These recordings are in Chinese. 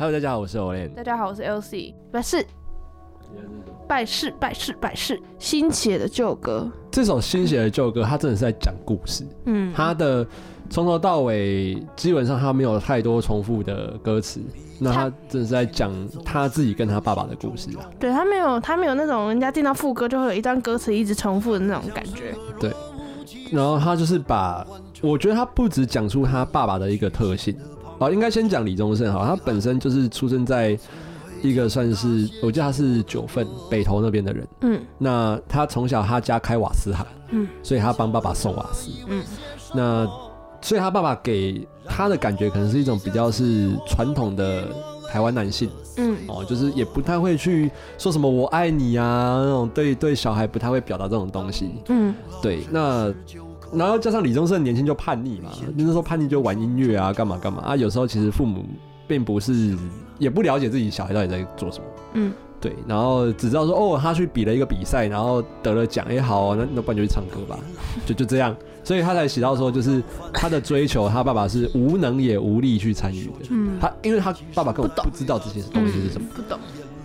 Hello，大家好，我是 Olen。大家好，我是 LC。拜事，拜事，拜事，拜事，新写的旧歌。这首新写的旧歌，它真的是在讲故事。嗯，它的从头到尾基本上它没有太多重复的歌词，那它真的是在讲他自己跟他爸爸的故事啊。对他没有，他没有那种人家听到副歌就会有一段歌词一直重复的那种感觉。对，然后他就是把，我觉得他不止讲出他爸爸的一个特性。哦，应该先讲李宗盛哈，他本身就是出生在一个算是，我记得他是九份北投那边的人。嗯，那他从小他家开瓦斯行，嗯，所以他帮爸爸送瓦斯。嗯，那所以他爸爸给他的感觉可能是一种比较是传统的台湾男性。嗯，哦，就是也不太会去说什么我爱你啊那种，对对小孩不太会表达这种东西。嗯，对，那。然后加上李宗盛年轻就叛逆嘛，那时候叛逆就玩音乐啊，干嘛干嘛啊。有时候其实父母并不是也不了解自己小孩到底在做什么，嗯，对。然后只知道说哦，他去比了一个比赛，然后得了奖，也，好，那那不然就去唱歌吧，就就这样。所以他才写到说，就是他的追求，他爸爸是无能也无力去参与的。嗯，他因为他爸爸根本不知道这些东西是什么，不懂。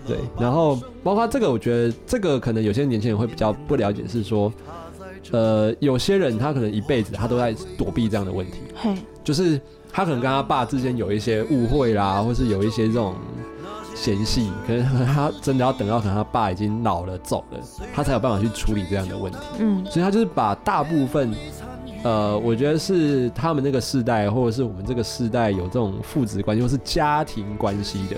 对，然后包括这个，我觉得这个可能有些年轻人会比较不了解，是说。呃，有些人他可能一辈子他都在躲避这样的问题，就是他可能跟他爸之间有一些误会啦，或是有一些这种嫌隙，可能他真的要等到可能他爸已经老了走了，他才有办法去处理这样的问题。嗯，所以他就是把大部分，呃，我觉得是他们那个世代，或者是我们这个世代有这种父子关系或是家庭关系的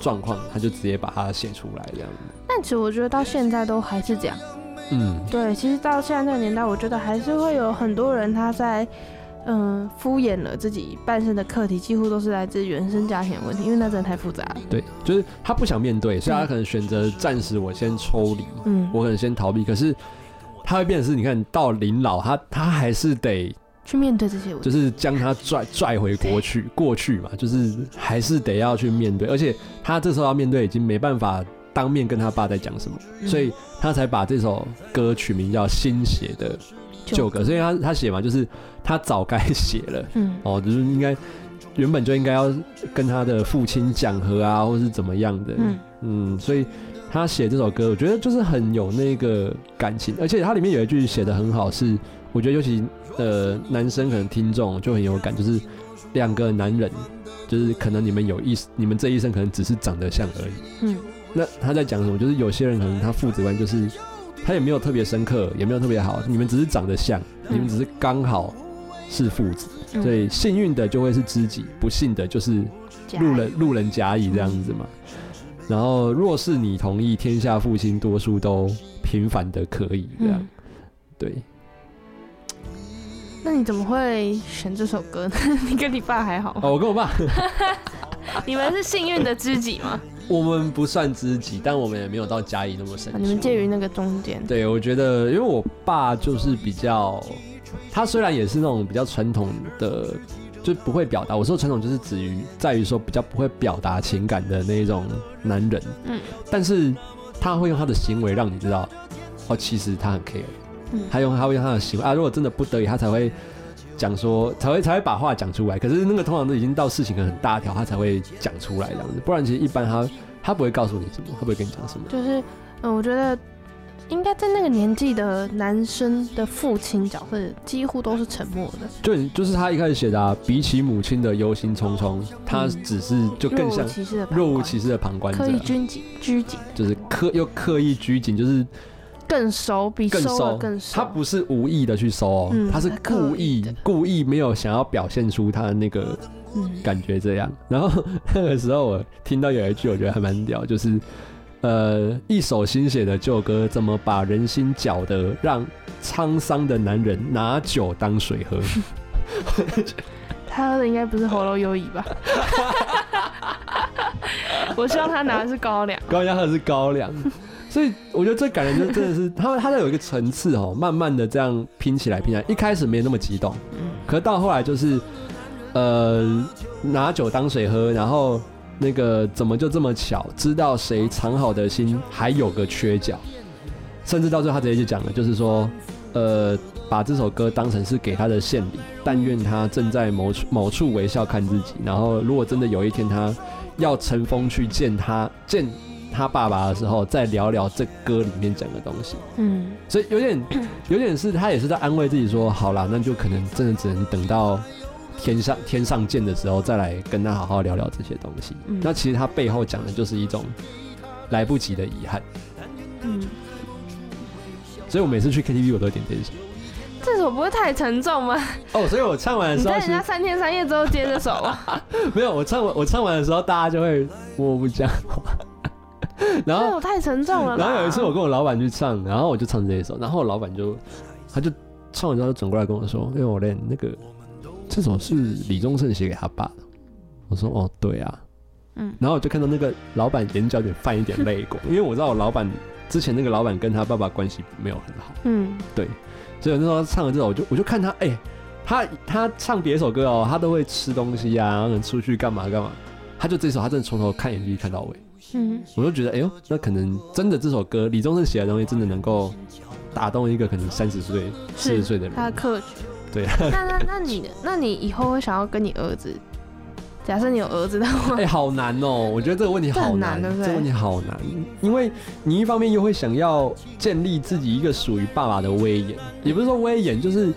状况，他就直接把它写出来这样。但其实我觉得到现在都还是这样。嗯，对，其实到现在这个年代，我觉得还是会有很多人他在，嗯，敷衍了自己半生的课题，几乎都是来自原生家庭的问题，因为那真的太复杂了。对，就是他不想面对，所以他可能选择暂时我先抽离，嗯，我可能先逃避。可是他会变的是，你看到临老，他他还是得去面对这些问题，就是将他拽拽回过去，过去嘛，就是还是得要去面对，而且他这时候要面对，已经没办法。当面跟他爸在讲什么，所以他才把这首歌取名叫《新写的旧歌》。所以他他写嘛，就是他早该写了，嗯，哦，就是应该原本就应该要跟他的父亲讲和啊，或是怎么样的，嗯。嗯，所以他写这首歌，我觉得就是很有那个感情，而且它里面有一句写的很好，是我觉得尤其呃男生可能听众就很有感，就是两个男人，就是可能你们有一你们这一生可能只是长得像而已，嗯。那他在讲什么？就是有些人可能他父子关就是他也没有特别深刻，也没有特别好，你们只是长得像，你们只是刚好是父子，所以幸运的就会是知己，不幸的就是路人路人甲乙这样子嘛。然后若是你同意，天下父亲多数都平凡的可以这样，对。那你怎么会选这首歌呢？你跟你爸还好？哦，我跟我爸，你们是幸运的知己吗？我们不算知己，但我们也没有到甲乙那么深。你们介于那个中间。对，我觉得，因为我爸就是比较，他虽然也是那种比较传统的，就不会表达。我说传统就是指于在于说比较不会表达情感的那种男人。嗯。但是他会用他的行为让你知道，哦，其实他很 care。嗯。他用他会用他的行为啊，如果真的不得已，他才会。讲说才会才会把话讲出来，可是那个通常都已经到事情很大条，他才会讲出来这样子。不然其实一般他他不会告诉你什么，他不会跟你讲什么。就是，嗯，我觉得应该在那个年纪的男生的父亲角色几乎都是沉默的。就就是他一开始写的，啊比起母亲的忧心忡忡，他只是就更像若无其事的旁观者，刻意拘谨，拘谨，就是刻又刻意拘谨，就是。更熟，比收更熟。他不是无意的去收哦，他是故意故意没有想要表现出他的那个感觉这样。然后那个时候我听到有一句，我觉得还蛮屌，就是呃，一首新写的旧歌，怎么把人心搅得让沧桑的男人拿酒当水喝？他喝的应该不是喉咙优怡吧？我希望他拿的是高粱。高粱喝的是高粱。所以我觉得最感人就真的是 他，他在有一个层次哦，慢慢的这样拼起来拼起来，一开始没那么激动，嗯，可到后来就是，呃，拿酒当水喝，然后那个怎么就这么巧，知道谁藏好的心还有个缺角，甚至到最后他直接就讲了，就是说，呃，把这首歌当成是给他的献礼，但愿他正在某处某处微笑看自己。然后，如果真的有一天他要乘风去见他见他爸爸的时候，再聊聊这歌里面讲的东西。嗯所以有点 有点是他也是在安慰自己说，好啦，那就可能真的只能等到天上天上见的时候再来跟他好好聊聊这些东西。嗯那其实他背后讲的就是一种来不及的遗憾。嗯，所以我每次去 KTV 我都会点这首。这首不会太沉重吗？哦，所以我唱完的你时候其实在人家三天三夜之后接这首啊，没有，我唱完我唱完的时候，大家就会默不讲话。然后太沉重了。然后有一次我跟我老板去唱，然后我就唱这一首，然后我老板就他就唱完之后就转过来跟我说：“因为、我练那个这首是李宗盛写给他爸的。”我说：“哦，对啊。”嗯然后我就看到那个老板眼角有点泛一点泪光，因为我知道我老板之前那个老板跟他爸爸关系没有很好，嗯对所以那时候唱了这首，我就我就看他，哎、他他唱别首歌哦，他都会吃东西啊，然后能出去干嘛干嘛，他就这首他真的从头看演剧看到尾。嗯我就觉得，哎呦，那可能真的这首歌李宗盛写的东西，真的能够打动一个可能三十岁、四十岁的人。他的客群。对，那那那你那你以后会想要跟你儿子，假设你有儿子的话哎、好难哦！我觉得这个问题好难，难对不对这个问题好难，因为你一方面又会想要建立自己一个属于爸爸的威严，也不是说威严，就是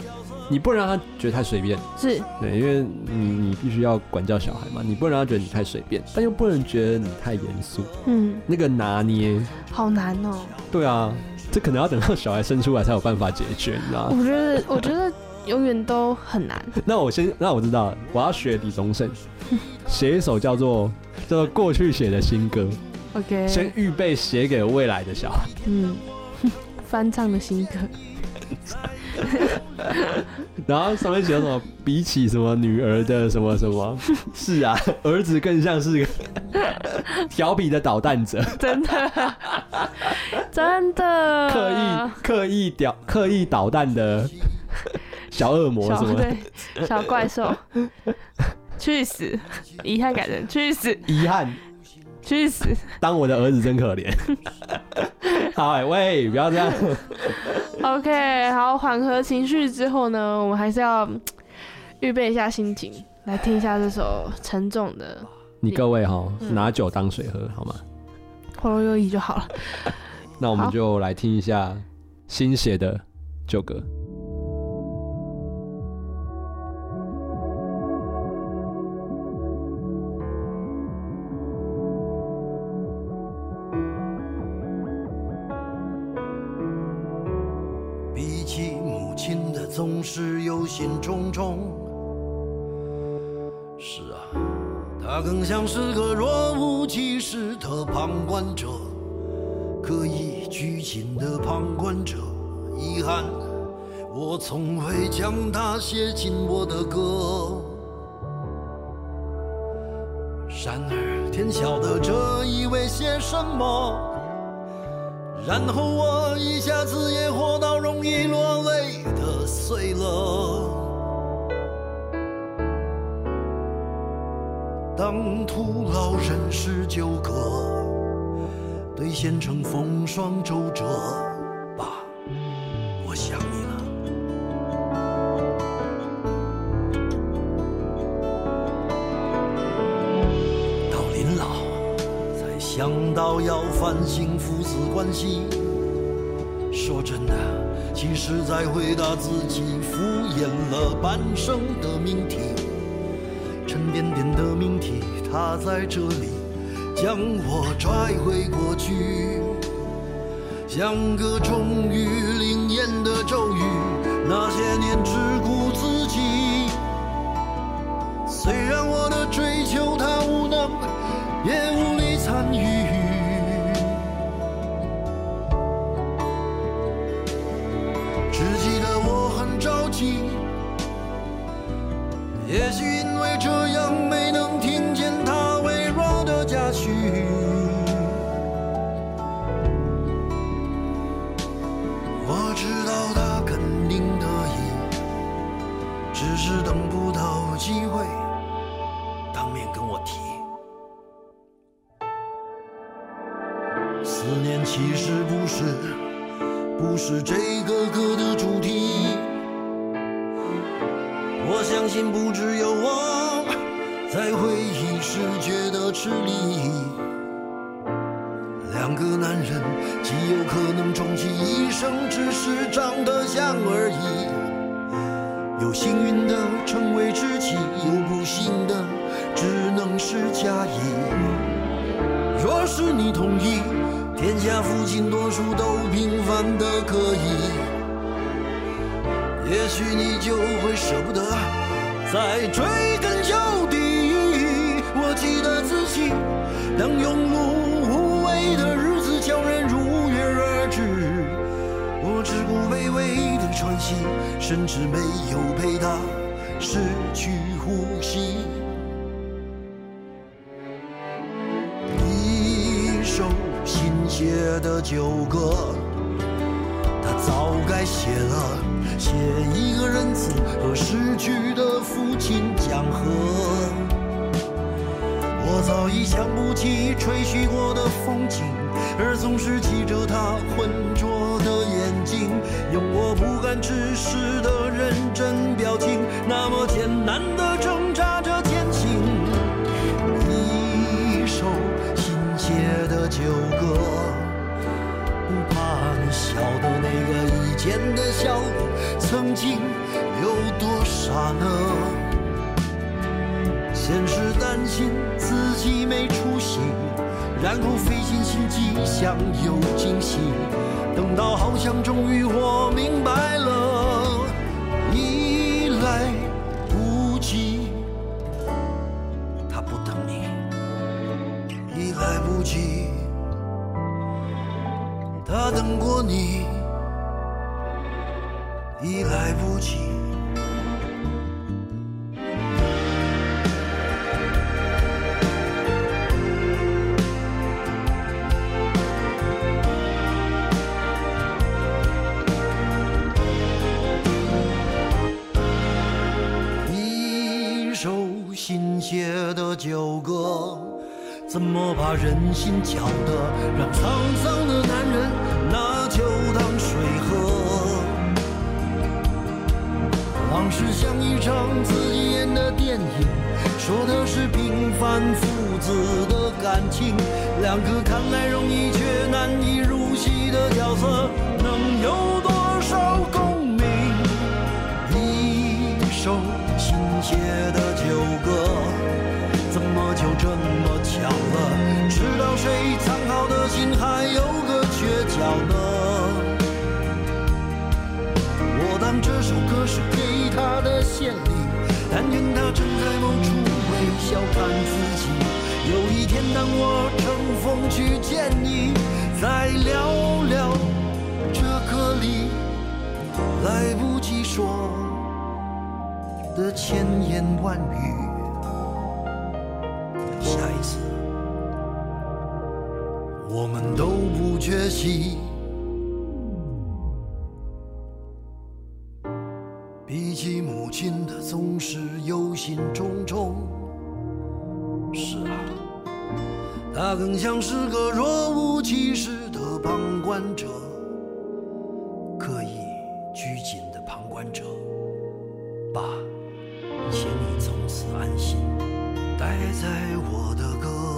你不能让他觉得太随便，是对，因为你你必须要管教小孩嘛，你不能让他觉得你太随便，但又不能觉得你太严肃，嗯，那个拿捏，好难哦。对啊，这可能要等到小孩生出来才有办法解决，你知道吗？我觉得我觉得永远都很难。那我先，那我知道了，我要学李宗盛，写一首叫做叫做过去写的新歌，OK，先预备写给未来的小孩。嗯，翻唱的新歌，然后上面写什么？比起什么女儿的什么什么，是啊，儿子更像是个 调皮的捣蛋者，真的，真的刻意刻意屌刻意捣蛋的小恶魔什么的。对小怪兽，去死！遗憾感人去死，遗憾，去死！当我的儿子真可怜。好、哎喂，不要这样。OK，好，缓和情绪之后呢，我们还是要嗯预备一下心情，来听一下这首沉重的你各位哈，嗯拿酒当水喝好吗？《喉咙有异》就好了。那我们就来听一下新写的旧歌。总是忧心忡忡。是啊，他更像是个若无其事的旁观者，刻意拘谨的旁观者。遗憾，我从未将他写进我的歌。然而，天晓得这意味些什么。然后我一下子也活到容易落泪的醉了。当徒劳人事纠葛，兑现成风霜周折，爸，我想你了。到临老，才想到要反省父子关系。说真的，其实在回答自己敷衍了半生的命题，沉甸甸的命题，它在这里将我拽回过去，像个终于灵验的咒语。那些年只顾许在回忆时觉得吃力。两个男人极有可能终其一生，只是长得像而已。有幸运的成为知己，有不幸的只能是假意。若是你同意，天下父亲多数都平凡的可以，也许你就会舍不得再追根究底。记得自己，当庸碌无为的日子悄然如约而至，我只顾微微的喘息，甚至没有陪他失去呼吸。一首新写的旧歌，他早该写了，写一个仁慈和失去的父亲讲和。我早已想不起吹嘘过的风景，而总是记着他浑浊的眼睛，用我不敢直视的认真表情，那么艰难地挣扎着前行。一首新写的旧歌，不怕你笑的那个以前的笑语，曾经有多傻呢？先是担心自己没出息，然后费尽心机想有惊喜，等到好像终于我明白了，已来不及。他不等你，已来不及。他等过你，已来不及。写的旧歌，怎么把人心搅得让沧桑的男人拿酒当水喝？往事像一场自己演的电影，说的是平凡父子的感情，两个看来容易却难以入戏的但愿他正在某处微笑看自己。有一天，当我乘风去见你，再聊聊这歌里来不及说的千言万语。下一次，我们都不缺席。母亲的总是忧心忡忡。是啊，他更像是个若无其事的旁观者，刻意拘谨的旁观者。爸，请你从此安心，待在我的歌。